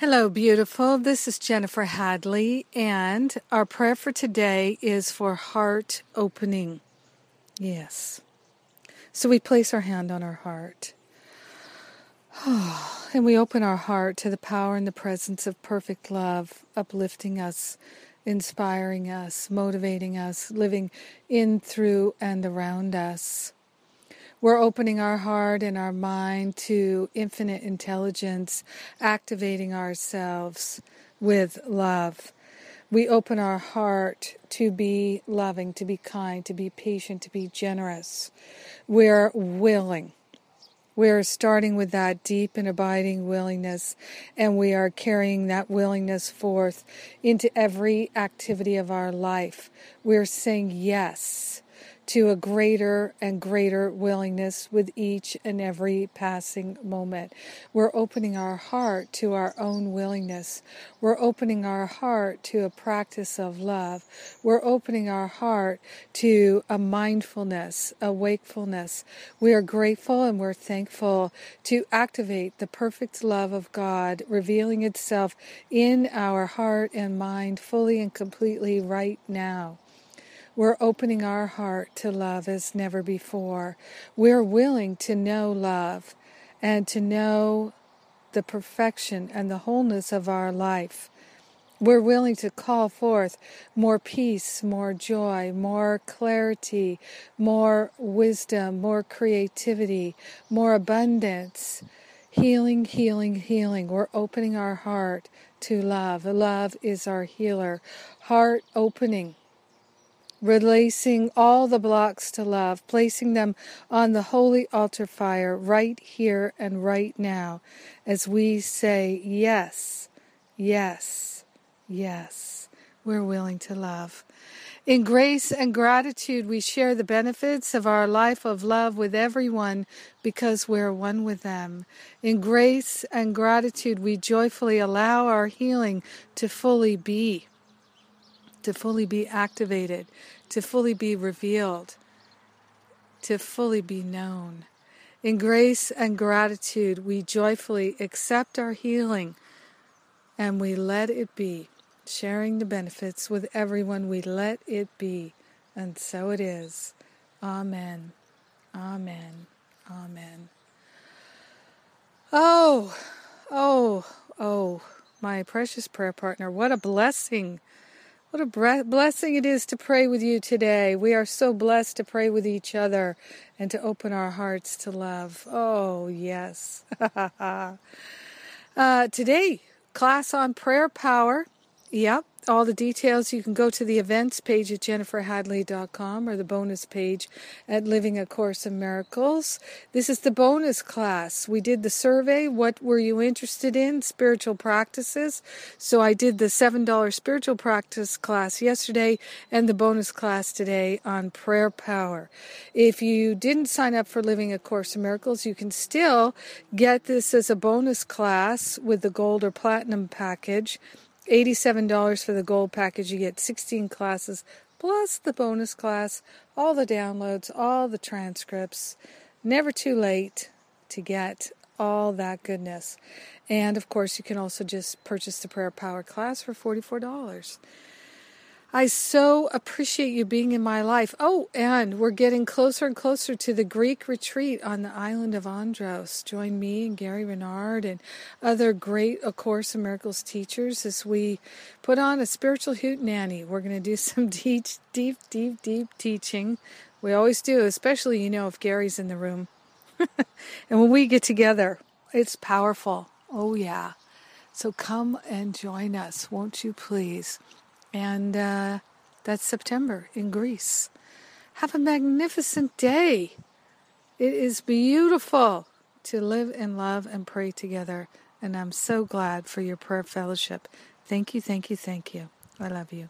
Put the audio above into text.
Hello, beautiful. This is Jennifer Hadley, and our prayer for today is for heart opening. Yes. So we place our hand on our heart. and we open our heart to the power and the presence of perfect love, uplifting us, inspiring us, motivating us, living in, through, and around us. We're opening our heart and our mind to infinite intelligence, activating ourselves with love. We open our heart to be loving, to be kind, to be patient, to be generous. We're willing. We're starting with that deep and abiding willingness, and we are carrying that willingness forth into every activity of our life. We're saying yes to a greater and greater willingness with each and every passing moment. We're opening our heart to our own willingness. We're opening our heart to a practice of love. We're opening our heart to a mindfulness, a wakefulness. We are grateful and we're thankful to activate the perfect love of God, revealing itself in our heart and mind fully and completely right now. We're opening our heart to love as never before. We're willing to know love and to know the perfection and the wholeness of our life. We're willing to call forth more peace, more joy, more clarity, more wisdom, more creativity, more abundance. Healing, healing, healing. We're opening our heart to love. Love is our healer. Heart opening releasing all the blocks to love, placing them on the holy altar fire right here and right now as we say, Yes, yes, yes, we're willing to love. In grace and gratitude, we share the benefits of our life of love with everyone because we're one with them. In grace and gratitude, we joyfully allow our healing to fully be to fully be activated, to fully be revealed, to fully be known. In grace and gratitude, we joyfully accept our healing and we let it be. Sharing the benefits with everyone, we let it be. And so it is. Amen. Amen. Amen. Oh, oh, oh, my precious prayer partner, what a blessing what a blessing it is to pray with you today. We are so blessed to pray with each other and to open our hearts to love. Oh, yes. uh, today, class on prayer power. Yep, all the details, you can go to the events page at jenniferhadley.com or the bonus page at Living a Course in Miracles. This is the bonus class. We did the survey. What were you interested in? Spiritual practices. So I did the $7 spiritual practice class yesterday and the bonus class today on prayer power. If you didn't sign up for Living a Course in Miracles, you can still get this as a bonus class with the gold or platinum package $87 for the gold package. You get 16 classes plus the bonus class, all the downloads, all the transcripts. Never too late to get all that goodness. And of course, you can also just purchase the Prayer Power class for $44. I so appreciate you being in my life. Oh, and we're getting closer and closer to the Greek retreat on the island of Andros. Join me and Gary Renard and other great A Course in Miracles teachers as we put on a spiritual hoot nanny. We're going to do some deep, deep, deep, deep teaching. We always do, especially, you know, if Gary's in the room. and when we get together, it's powerful. Oh, yeah. So come and join us, won't you please? And uh, that's September in Greece. Have a magnificent day. It is beautiful to live and love and pray together. And I'm so glad for your prayer fellowship. Thank you, thank you, thank you. I love you.